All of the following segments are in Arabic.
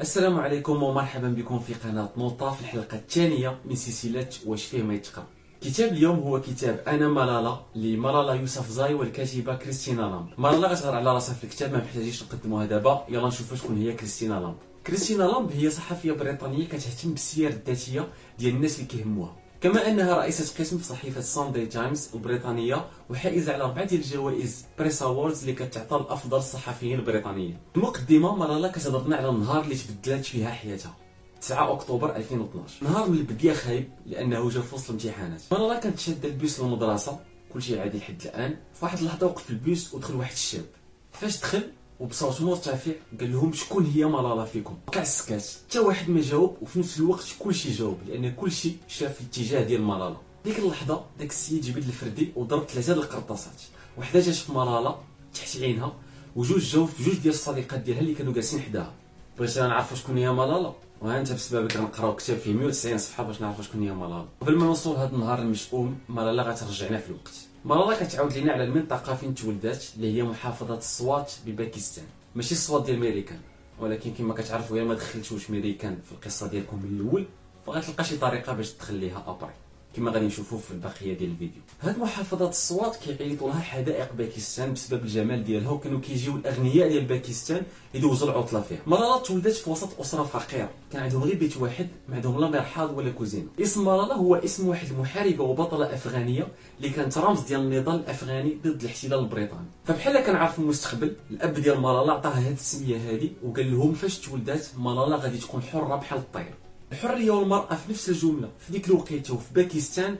السلام عليكم ومرحبا بكم في قناة نوطة في الحلقة الثانية من سلسلة واش فيه ما يتقرا كتاب اليوم هو كتاب أنا ملالا لملالا يوسف زاي والكاتبة كريستينا لامب. ملالا غتهضر على راسها في الكتاب ما محتاجيش نقدموها دابا. يلا نشوفوا شكون هي كريستينا لامب. كريستينا لامب هي صحفية بريطانية كتهتم بالسير الذاتية ديال الناس اللي كيهموها. كما أنها رئيسة قسم في صحيفة ساندي تايمز البريطانية وحائزه على اربعه ديال الجوائز Press Awards اللي كتعطى لافضل الصحفيين البريطانيين. المقدمه ملالا كتهضر لنا على النهار اللي تبدلات فيها حياتها. 9 أكتوبر 2012 نهار من البدايه خايب لأنه جا في وسط الامتحانات. ملالا كانت شاده البيس للمدرسة. كلشي عادي لحد الآن. في واحد اللحظه وقف البيس ودخل واحد الشاب. فاش دخل؟ وبصوت مرتفع قال لهم شكون هي ملالا فيكم؟ وقع السكات حتى واحد ما جاوب وفي نفس الوقت كلشي جاوب لأن كلشي شاف في الاتجاه ديال ملالا ديك اللحظة داك السيد جبد الفردي وضرب ثلاثة ديال القرطاسات. وحدة جات في ملالا تحت عينها وجوج جاو في جوج ديال الصديقات ديالها اللي كانوا جالسين حداها. بغيت أنا نعرف شكون هي ملالا وانت بسببك غنقراو كتاب فيه 190 صفحة باش نعرفوا شكون هي ملالا قبل ما نوصل لهذا النهار المشؤوم ملالا غترجعنا في الوقت. ملالا كتعاود لينا على المنطقة فين تولدات؟ اللي هي محافظة السوات بباكستان. ماشي السوات ديال ميريكان. ولكن كما كتعرفوا الا ما دخلتوش ميريكان في القصة ديالكم من الأول فغتلقى شي طريقة باش تدخليها أبري. كما غادي نشوفوا في البقية ديال الفيديو. هاد محافظه السوات كيعيطوا لها حدائق باكستان بسبب الجمال ديالها وكانوا كيجيو الأغنياء ديال باكستان يدوزوا العطلة فيها. ملالا تولدت في وسط أسرة فقيرة. كان عندهم غير بيت واحد ما عندهم لا مرحاض ولا كوزينه اسم ملالا هو اسم واحد المحاربه وبطله أفغانية اللي كانت رمز ديال النضال الأفغاني ضد الاحتلال البريطاني. فبحال كنعرف المستقبل الأب ديال ملالا عطاها هاد السمية هادي وقال لهم فاش تولدات ملالا غادي تكون حرة بحال الطير. الحرية والمرأة في نفس الجملة في ديك الوقيتة وفي باكستان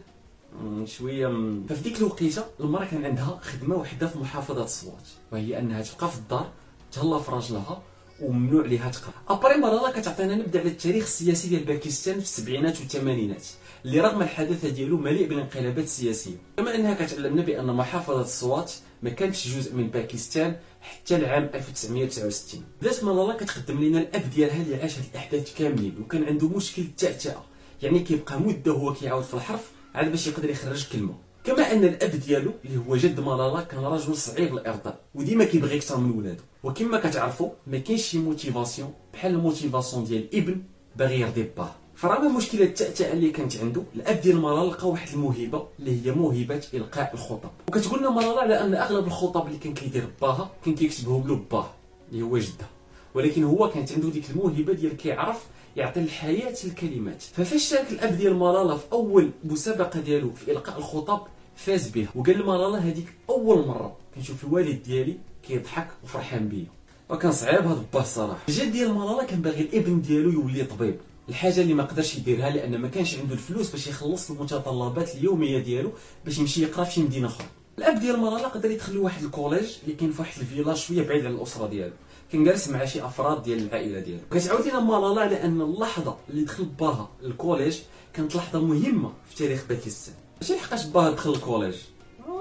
شوية م... ففي ديك الوقيتة المرأة كان عندها خدمة وحدة في محافظة الصوات وهي أنها تبقى في الدار تهلا في راجلها وممنوع ليها تقرأ. ابري ملالا كتعطينا نبدأ على التاريخ السياسي ديال باكستان في السبعينات والثمانينات اللي رغم الحداثه ديالو مليء بالانقلابات السياسية. كما أنها كتعلمنا بأن محافظة السوات ما كانتش جزء من باكستان حتى العام 1969 بدات مالالا كتقدم لنا الأب ديالها اللي عاش هاد الأحداث كاملين وكان عنده مشكل التعتعه يعني كيبقى مدة هو كيعاود في الحرف عاد باش يقدر يخرج كلمة. كما أن الأب ديالو اللي هو جد مالالا كان رجل صعيب الإرضاء وديما كيبغي أكثر من ولادو. وكما كتعرفوا ما كاينش شي motivation بحال ال motivation ديال ابن باغي يرضي باه. فرغم مشكلة التأتأة اللي كانت عنده؟ الأب ديال مالالا لقى واحد الموهبة اللي هي موهبة إلقاء الخطب. وكتقول لنا مالالا على أن أغلب الخطب اللي كان كيدير باها كان كيكتبهم له باه اللي هو جدة. ولكن هو كانت عنده ديك الموهبة ديال كيعرف يعطي الحياة الكلمات ففاش شارك الأب ديال مالالا في أول مسابقة ديالو في إلقاء الخطب فاز به وقال لمالالا هذيك أول مرة كنشوف الوالد ديالي كيضحك وفرحان بيا. وكان صعيب هذا باه الصراحه الجد ديال مالالا كان باغي الابن ديالو يولي طبيب. الحاجة اللي ما قدرش يديرها لأن ما كانش عنده الفلوس باش يخلص المتطلبات اليومية ديالو باش يمشي يقرأ في شي مدينة أخرى. الأب ديال مالالا قدر يدخل لواحد ال collège اللي كاين في واحد ال village شوية بعيد على الأسرة ديالو. كان جالس مع شي أفراد ديال العائلة ديالو. كتعاود لنا مالالا على ان اللحظة اللي دخل باها ال collège كانت لحظة مهمة في تاريخ باكستان ماشي لحقاش باها دخل ال collège.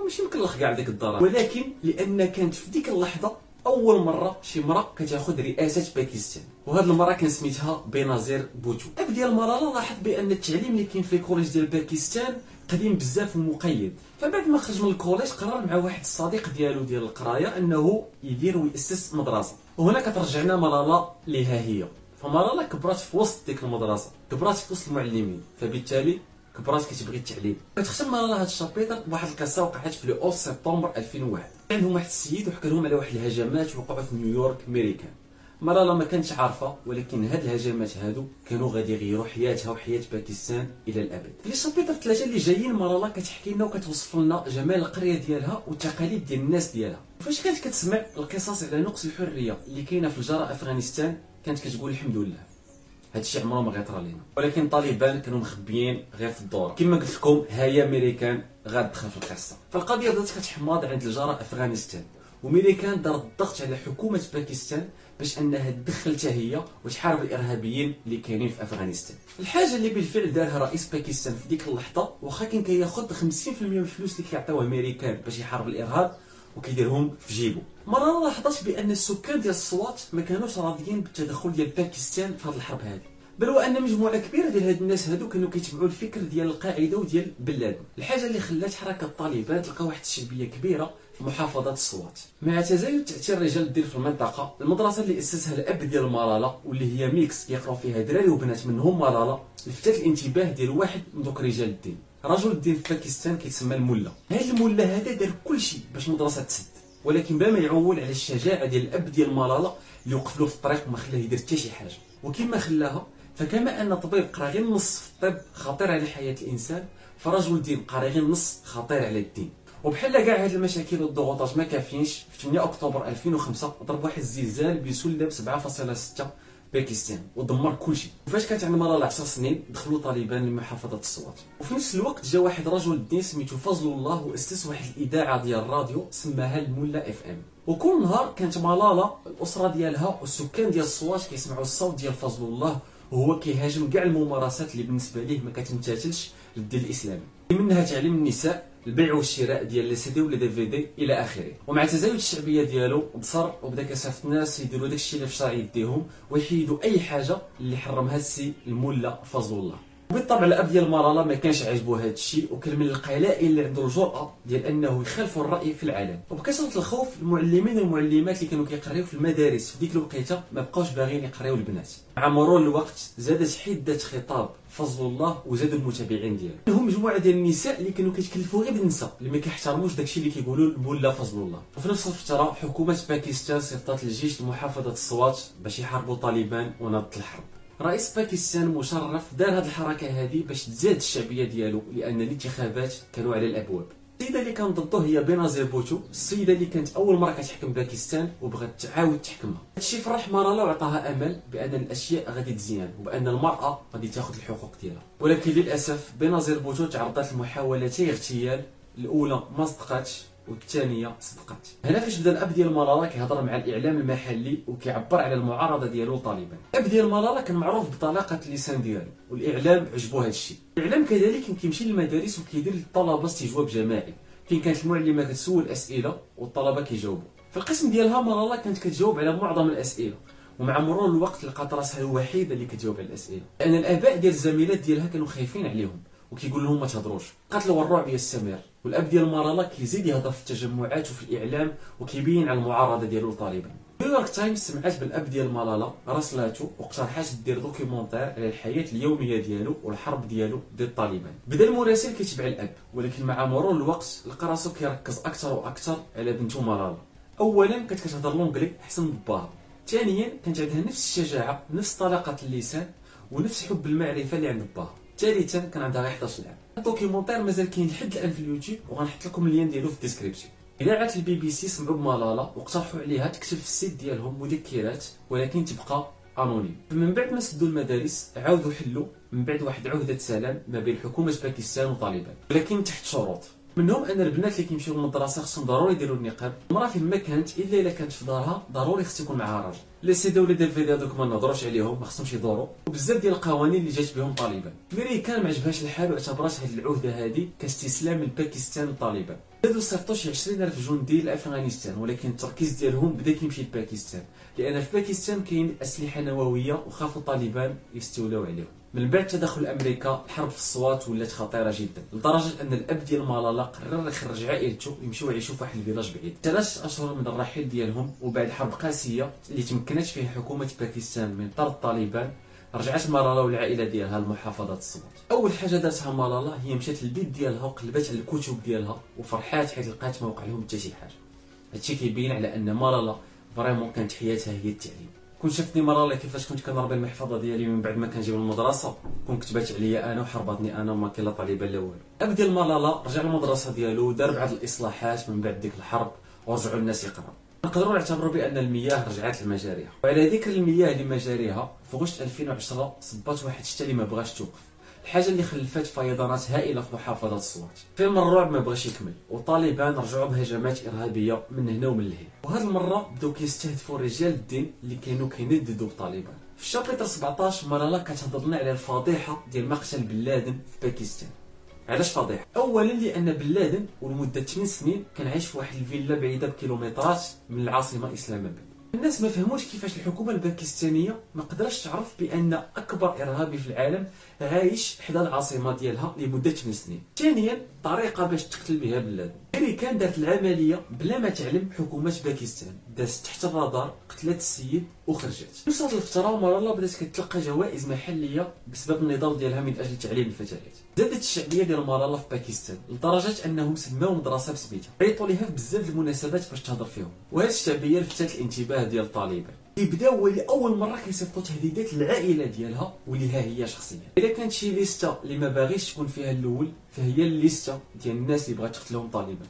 ماشي مكلخ كاع ديك الدار ولكن لأن كانت في ديك اللحظة أول مرة شي مرأة كتاخذ رئاسة باكستان وهاد المرأة كان سميتها بنظير بوتو الأب ديال مالالا لاحظ بأن التعليم اللي كاين في ال collège ديال باكستان قديم بزاف ومقيد. فبعد ما خرج من ال collège قرر مع واحد الصديق ديالو ديال القراية أنه يدير ويأسس مدرسة. وهنا كترجعنا مالالا ليها هي. فمالالا كبرات في وسط ديك المدرسة. كبرات في وسط المعلمين. فبالتالي كبرات كتبغي التعليم. كتختم مالالا هاد ال chapitre بواحد القصة وقعت في le سبتمبر 2001 عندهم واحد السيد وحكى لهم على واحد الهجمات وقعوا في نيويورك ميريكان مالالا ما كانتش عارفة ولكن هاد الهجمات هادو كانوا غادي يغيروا حياتها وحياة باكستان إلى الأبد. في ال chapitre ثلاثة اللي جايين مالالا كتحكي لنا وكتوصف لنا جمال القرية ديالها والتقاليد ديال الناس ديالها. فاش كانت كتسمع القصص على نقص الحرية اللي كاينة في الجاره أفغانستان كانت كتقول الحمد لله. هادشي عمره ما غيطرى لينا. ولكن طالبان كانوا مخبيين غير في الدور. كما قلت لكم هيا ميريكان غادخل في القصة. فالقضية بدات كتحماض عند الجاره أفغانستان. وميريكان دار الضغط على حكومة باكستان باش انها تدخل حتى هي وتحارب الارهابيين اللي كاينين في افغانستان. الحاجة اللي بالفعل دارها رئيس باكستان في ديك اللحظة واخا كان كياخذ 50% من الفلوس اللي كيعطيوها امريكان باش يحارب الإرهاب وكيديرهم في جيبو مرة لاحظت بأن السكان ديال السوات ما كانوش راضيين بالتدخل ديال باكستان في هذه الحرب هذه بل وأن مجموعة كبيرة ديال هاد الناس هادو كانوا كيتبعوا الفكر ديال القاعدة وديال بن لادن الحاجة اللي خلات حركة الطالبان تلقى واحد الشعبية كبيرة في محافظة السوات مع تزايد تأثير رجال الدين في المنطقة المدرسة اللي أسسها الأب ديال مالالة واللي هي ميكس كيقراو فيها دراري وبنات منهم مالالة لفتت الانتباه ديال واحد من دوك رجال الدين. رجل الدين في باكستان كيتسمى الملا. هاد الملا هذا دار كل شيء باش المدرسة تسد ولكن بلا ما يعول على الشجاعة ديال الأب ديال مالالة اللي وقف له في الطريق وما خلاه يدير حتى شي حاجة. وكما قالها فكما أن طبيب قرا غير نص في الطب خطير على حياة الإنسان فرجل الدين قرا غير نص خطير على الدين. وبحال كاع هاد المشاكل والضغوطات ما كافينش في 8 أكتوبر 2005 ضرب واحد الزلزال بسلم 7.6 باكستان ودمر كل شيء. وفاش كانت عند ملالا 10 سنين دخلوا طالبان لمحافظة السوات. وفي نفس الوقت جا واحد رجل الدين سميتو فضل الله وأسس واحد الإذاعة ديال الراديو سماها الملا FM. وكل نهار كانت ملالا الأسرة ديالها والسكان ديال السوات كيسمعوا الصوت ديال فضل الله وهو كيهاجم كاع الممارسات اللي بالنسبة ليه ما كتمتثلش للدين الإسلامي. منها تعليم النساء البيع والشراء ديال les CD ولا DVD إلى آخره. ومع تزايد الشعبية ديالو بصر وبدا كثافه الناس يديروا داكشي اللي في الشرع يديهم ويحيدوا أي حاجة اللي حرمها السي الملا فضل الله. وبالطبع الاب ديال ملالا ما كانش عاجبو هذا الشيء وكان من القلائل اللي عنده الجرأه ديال أنه يخالف الرأي في العالم. وبكثرة الخوف المعلمين والمعلمات اللي كانوا كيقريو في المدارس في ديك الوقيتة ما بقاوش باغيين يقريو البنات. مع مرور الوقت زادت حده خطاب فضل الله وزادوا المتابعين ديالو. هم مجموعة ديال النساء اللي كانوا كيتكلفوا غير بالنساء اللي ما كيحترموش داكشي اللي كيقولوا الملا فضل الله. وفي نفس الفترة حكومة باكستان صيفطت الجيش لمحافظه السوات باش يحاربوا طالبان وناضت الحرب. رئيس باكستان مشرف دار هذه الحركة هذه باش تزاد الشعبية ديالو لأن الانتخابات كانوا على الأبواب. السيدة اللي كان ضده هي بينازير بوتو السيدة اللي كانت أول مرة كتحكم باكستان وبغات تعاود تحكمها. هادشي فرح مالالا وعطاها أمل بأن الأشياء غادي تزيان وبأن المرأة غادي تاخذ الحقوق ديالها. ولكن للأسف بينازير بوتو تعرضت لمحاولتي اغتيال الأولى ما صدقاتش. والثانية صدقات. هنا فاش بدا الأب ديال مالالا كيهضر مع الإعلام المحلي وكيعبر على المعارضة ديالو طالبا. الأب ديال مالالا كان معروف بطلاقة اللسان ديالو والإعلام عجبو هذا الشيء الإعلام كذلك كيمشي للمدارس وكيدير للطلبة استجواب جماعي. فين كانت المعلمه كتسول أسئلة والطلبة كيجاوبوا. في القسم ديالها مالالا كانت كتجاوب على معظم الأسئلة. ومع مرور الوقت لقات رأسها الوحيده اللي كتجاوب على الأسئلة. لأن الآباء ديال الزميلات ديالها كانوا خايفين عليهم. وكيقول لهم ما تهضروش. قتل والرعب يستمر والأب ديال مالالا كيزيد يهضر في التجمعات وفي الإعلام وكيبين على المعارضة ديالو طالبان. نيويورك تايمز سمعت بالأب ديال مالالا راسلاتو واقترحات دير documentaire على الحياة اليومية ديالو والحرب ديالو ضد الطالبان بدا المراسل كيتبع الأب ولكن مع مرور الوقت لقى راسو كيركز أكثر وأكثر على بنته مالالا اولا كانت كتهضر l'anglais احسن من باها ثانيا كانت عندها نفس الشجاعة نفس طلاقة اللسان ونفس حب المعرفة اللي عند باها كان عندها غير 11 عام الـ documentaire مازال كاين لحد الآن في اليوتيوب وغنحط لكم اللين ديالو في الـ description. اذاعه البي بي سي سمعوا بملالا واقترحوا عليها تكتب في الـ site ديالهم مذكرات ولكن تبقى anonyme. من بعد ما سدوا المدارس عاودوا حلوا. من بعد واحد معاهدة سلام ما بين حكومة باكستان وطالبان. ولكن تحت شروط. منهم أن البنات اللي كيمشيو للمدرسه خصهم ضروري يديروا النقاب. المرأة فين ما كانت إلا إلا كانت في دارها ضروري خص يكون معها راجل لي سي ولا دي فيديو دوك ما نهضروش عليهم ما خصهمش يدوروا. وبزاف ديال القوانين اللي جات بهم طالبان. الامريكان ما عجبهاش الحال واعتبرات هذه العهدة هذه كاستسلام لباكستان لطالبان. زادوا صيفطوا شي 20000 جندي لأفغانستان ولكن التركيز ديالهم بدا كيمشي لباكستان. لأن في باكستان كاين أسلحة نووية وخافوا طالبان يستولوا عليهم. من بعد تدخل أمريكا الحرب في الصوات ولات خطيرة جدا لدرجة أن الأب ديال مالالا قرر يخرج عائلته يمشيو يعيشوا في واحد الفيلاج بعيد. ثلاث أشهر من الرحيل ديالهم وبعد حرب قاسية اللي تمكنت فيها حكومة باكستان من طرد طالبان رجعت مالالا والعائلة ديالها لمحافظة الصوات. أول حاجة دارتها مالالا هي مشات للبيت ديالها وقلبات على الكتب ديالها وفرحات حيت لقات ما وقع لهم حتى شي حاجة. هادشي كيبين على أن مالالا فريمون كانت حياتها هي التعليم. كون شفتني مرة كيفاش كنت كنربي المحفظة ديالي من بعد ما من المدرسة كون كتبات عليا أنا وحربطني أنا وما كاين لا طالبة لا والو. أب ديال مالالا رجع للمدرسة ديالو دار بعض الإصلاحات من بعد ديك الحرب ورجعوا الناس يقرأو. نقدروا نعتبروا بأن المياه رجعت لمجاريها وعلى ذكر المياه لمجاريها في غشت 2010 صبات واحد الشتا اللي ما بغاش توقف. الحاجة اللي خلفت فيضانات هائلة في محافظة الصوات فيلم الرعب ما بغاش يكمل وطالبان رجعوا بهجمات إرهابية من هنا ومن لهنا. وهذه المرة بداو كيستهدفوا رجال الدين اللي كانوا كينددوا طالبان في الشابتر 17 مرالا كتهضر لنا على الفضيحة ديال مقتل بن لادن في باكستان. علاش فضيحة؟ اولا لأن بن لادن ولمده 8 سنين كان عايش في واحد الفيلا بعيدة بكيلومترات من العاصمة إسلام أباد. الناس ما فهموش كيفاش الحكومة الباكستانية ما قدرش تعرف بأن أكبر إرهابي في العالم عايش حدا العاصمة ديالها لمدة 8 سنين. ثانيا طريقة باش تقتل بها بن لادن كان دارت العملية بلا ما تعلم حكومة باكستان. دازت تحت الرادار قتلت السيد وخرجت. هذه الفترة مرالا بدات كتلقى جوائز محلية بسبب النضال ديالها من أجل تعليم الفتيات زادت الشعبية ديال مرالا في باكستان لدرجة أنهم سماو مدرسة بسميتها. عيطوا ليها في بزاف المناسبات باش تهضر فيهم. وهذه الشعبية لفتت الانتباه ديال الطالبان كيبداو لأول مرة كيصيفطوا تهديدات للعائلة ديالها واللي ها هي شخصيا. الا كانت شي ليستة اللي ما باغيش تكون فيها الأول فهي الليستة ديال الناس اللي بغات تقتلهم طالبا.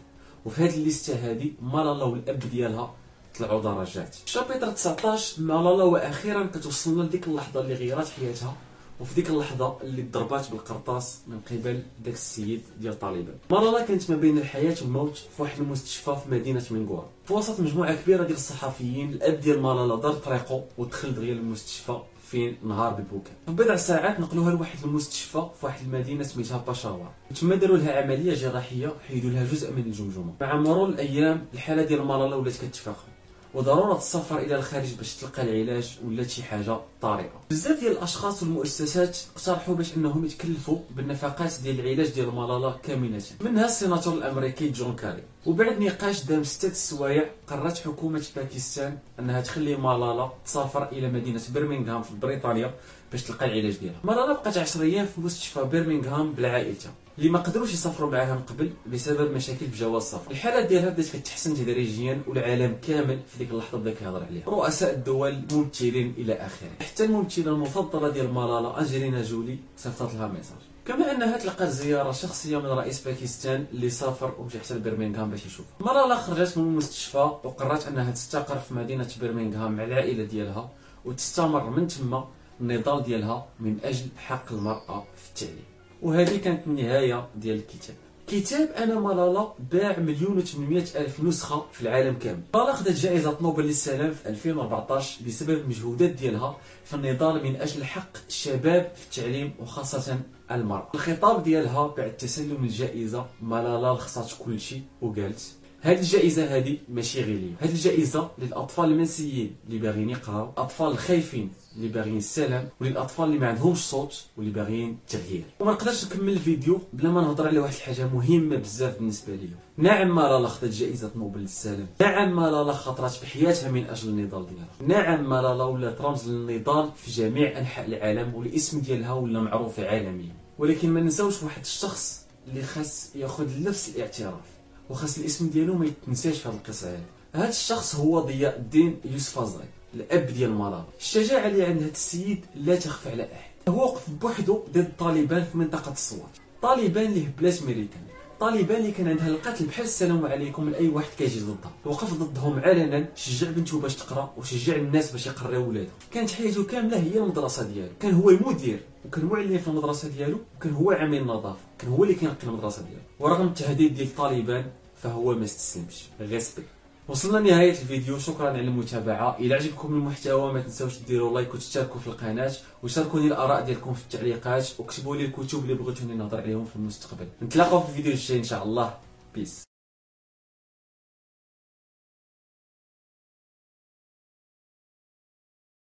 وفي هذه الليستة هذه مالالا والأب ديالها طلعوا درجات. شابتر 19 مالالا وأخيرا كتوصلنا لديك اللحظة اللي غيرات حياتها. وفي ديك اللحظة اللي ضربات بالقرطاس من قبل داك السيد ديال طالبان. مالالا كانت ما بين الحياة والموت في واحد المستشفى في مدينة مينغوار في وسط مجموعة كبيرة ديال الصحفيين الأب ديال مالالا دار طريقه ودخل دغيا للمستشفى في نهار بالبكاء بضع ساعات نقلوها لواحد المستشفى في واحد المدينة سميتها باشاور تما داروا لها عملية جراحية حيدوا لها جزء من الجمجمة. مع مرور الأيام الحالة ديال مالالا ولات كتفاقم. وضرورة السفر إلى الخارج باش تلقى العلاج ولا شي حاجة طارئة. بزاف ديال الأشخاص والمؤسسات اقترحوا باش إنهم يتكلفوا بالنفقات ديال العلاج ديال مالالا كاملة. منها السيناتور الأمريكي جون كاري. وبعد نقاش دام ستة السوايع قررت حكومة باكستان إنها تخلي مالالا تسافر إلى مدينة برمنغهام في بريطانيا باش تلقى العلاج ديالها. مالالا بقات 10 أيام في مستشفى برمنغهام بلا عائلتها اللي ما قدروش يسافروا معاها من قبل بسبب مشاكل في جواز السفر. الحالة ديالها بدات كتحسن تدريجيا والعالم كامل في ديك اللحظة بدا كيهضر عليها. رؤساء الدول ممثلين إلى آخره. حتى الممثلة المفضلة ديال مالالا أنجلينا جولي صيفطت لها message. كما أنها تلقات زيارة شخصية من رئيس باكستان اللي سافر ومشى حتى لبرمنغهام باش يشوف مالالا خرجت من المستشفى وقررت أنها تستقر في مدينة برمنغهام مع العائلة ديالها وتستمر من تما النضال ديالها من أجل حق المرأة في التعليم. وهذه كانت النهاية ديال الكتاب. كتاب أنا مالالا باع مليون و800 ألف نسخة في العالم كامل. مالالا خدت جائزة نوبل للسلام في 2014 بسبب المجهودات ديالها في النضال من أجل حق الشباب في التعليم وخاصة المرأة. الخطاب ديالها بعد تسلم الجائزة مالالا لخصات كل شيء وقالت هذه الجائزة هذه ماشي غير هذه الجائزة للأطفال المنسيين اللي باغيين يقراو. الأطفال الخايفين اللي باغيين السلام وللأطفال اللي ما عندهمش صوت واللي باغيين التغيير وما نقدرش نكمل الفيديو بلا ما نهضر على واحد الحاجة مهمة بزاف بالنسبة ليا. نعم مالالا خدت جائزة نوبل للسلام. نعم مالالا خطرت بحياتها من أجل النضال ديالها. نعم مالالا ولات رمز للنضال في جميع أنحاء العالم والاسم ديالها ولا معروف عالميا. ولكن ما ننساوش واحد الشخص اللي خاص ياخذ نفس الاعتراف. وخاص الاسم ديالو ما يتنساش في هذه القصة هذه هذا الشخص هو ضياء الدين يوسف إزاي الأب ديال مالارا الشجاعة اللي عند هذا السيد لا تخفى على أحد. هو وقف بوحده ضد الطالبان في منطقة الصوات. طالبان اللي هبلات ميريكان طالبان اللي كان عندها القتل بحال السلام عليكم لأي واحد كيجي ضدها. وقف ضدهم علنا شجع بنته باش تقرأ وشجع الناس باش يقراو ولادهم كانت حياته كاملة هي المدرسة ديالو. كان هو المدير وكان هو اللي في المدرسة ديالو وكان هو عامل النظافه كان هو اللي كينقي المدرسة ديالو. ورغم التهديد ديال طالبان فهو ما استسلمش. غير وصلنا لنهاية الفيديو. شكرا على المتابعة. إلى عجبكم المحتوى ما تنساوش ديروا like وتشتركوا في القناة وشاركوني الآراء ديالكم في التعليقات. وكتبوا لي الكتب اللي بغيتوني نهضر عليهم في المستقبل. نتلاقاو في الفيديو الجاي إن شاء الله. peace